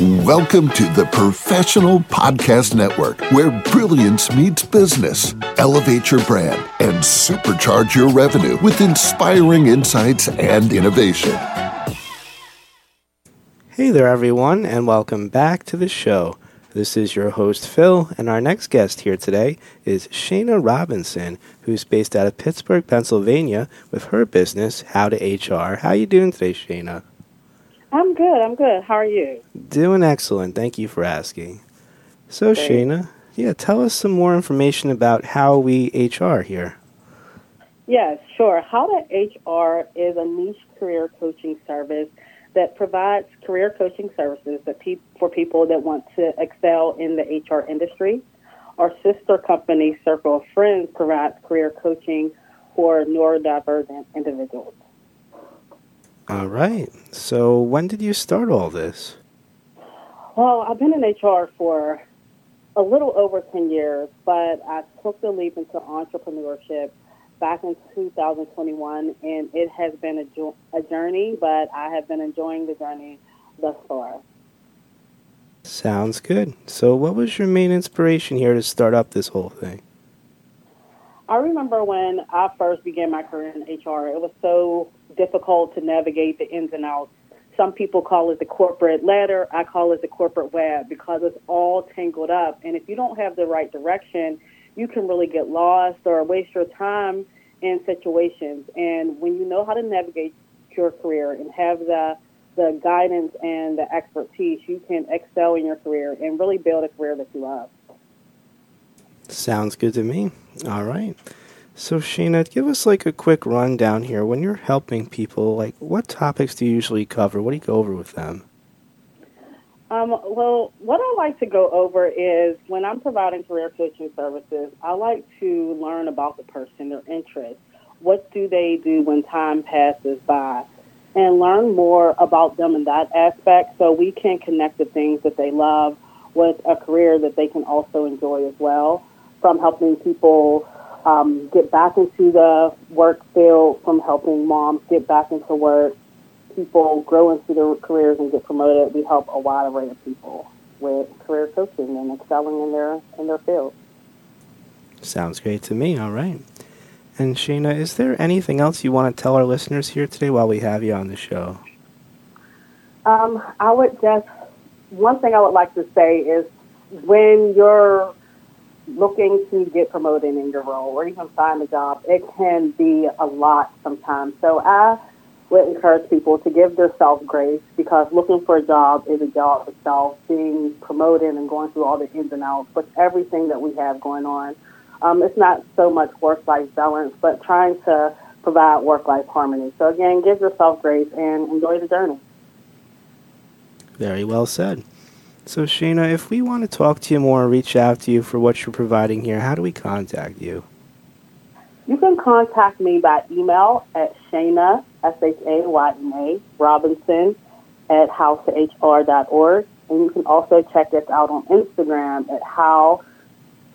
Welcome to the Professional Podcast Network, where brilliance meets business. Elevate your brand and supercharge your revenue with inspiring insights and innovation. Hey there, everyone, and welcome back to the show. This is your host, Phill, and our next guest here today is Shayna Robinson, who's based out of Pittsburgh, Pennsylvania, with her business, How to HR. How you doing today, Shayna? I'm good. I'm good. How are you? Doing excellent. Thank you for asking. So. Shayna, yeah, tell us some more information about how we HR here. Yes, sure. How to HR is a niche career coaching service that provides career coaching services that pe- for people that want to excel in the HR industry. Our sister company, Circle of Friends, provides career coaching for neurodivergent individuals. All right. So, when did you start all this? Well, I've been in HR for a little over 10 years, but I took the leap into entrepreneurship back in 2021, and it has been a, jo- a journey, but I have been enjoying the journey thus far. Sounds good. So, what was your main inspiration here to start up this whole thing? I remember when I first began my career in HR, it was so difficult to navigate the ins and outs. Some people call it the corporate ladder. I call it the corporate web because it's all tangled up. And if you don't have the right direction, you can really get lost or waste your time in situations. And when you know how to navigate your career and have the the guidance and the expertise, you can excel in your career and really build a career that you love. Sounds good to me. All right. So, Sheena, give us like a quick rundown here. When you're helping people, like what topics do you usually cover? What do you go over with them? Um, well, what I like to go over is when I'm providing career coaching services, I like to learn about the person, their interests. What do they do when time passes by? And learn more about them in that aspect so we can connect the things that they love with a career that they can also enjoy as well. From helping people um, get back into the work field, from helping moms get back into work, people grow into their careers and get promoted. We help a wide array of people with career coaching and excelling in their in their field. Sounds great to me. All right. And Shayna, is there anything else you want to tell our listeners here today while we have you on the show? Um, I would just one thing I would like to say is when you're looking to get promoted in your role or even find a job, it can be a lot sometimes. So I would encourage people to give themselves grace because looking for a job is a job itself. Being promoted and going through all the ins and outs with everything that we have going on, um, it's not so much work-life balance, but trying to provide work-life harmony. So again, give yourself grace and enjoy the journey. Very well said. So, Shayna, if we want to talk to you more or reach out to you for what you're providing here, how do we contact you? You can contact me by email at Shayna, S-H-A-Y-N-A, Robinson at howtohr.org. And you can also check us out on Instagram at how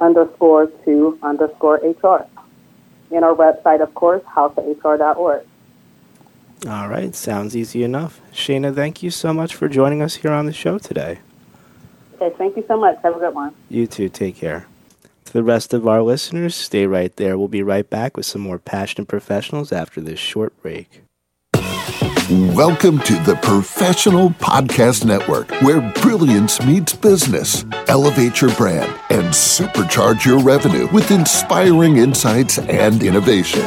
underscore to underscore HR. And our website, of course, howtohr.org. All right, sounds easy enough. Shayna, thank you so much for joining us here on the show today. Okay, thank you so much. Have a good one. You too, take care. To the rest of our listeners, stay right there. We'll be right back with some more passionate professionals after this short break. Welcome to the Professional Podcast Network, where brilliance meets business. Elevate your brand and supercharge your revenue with inspiring insights and innovation.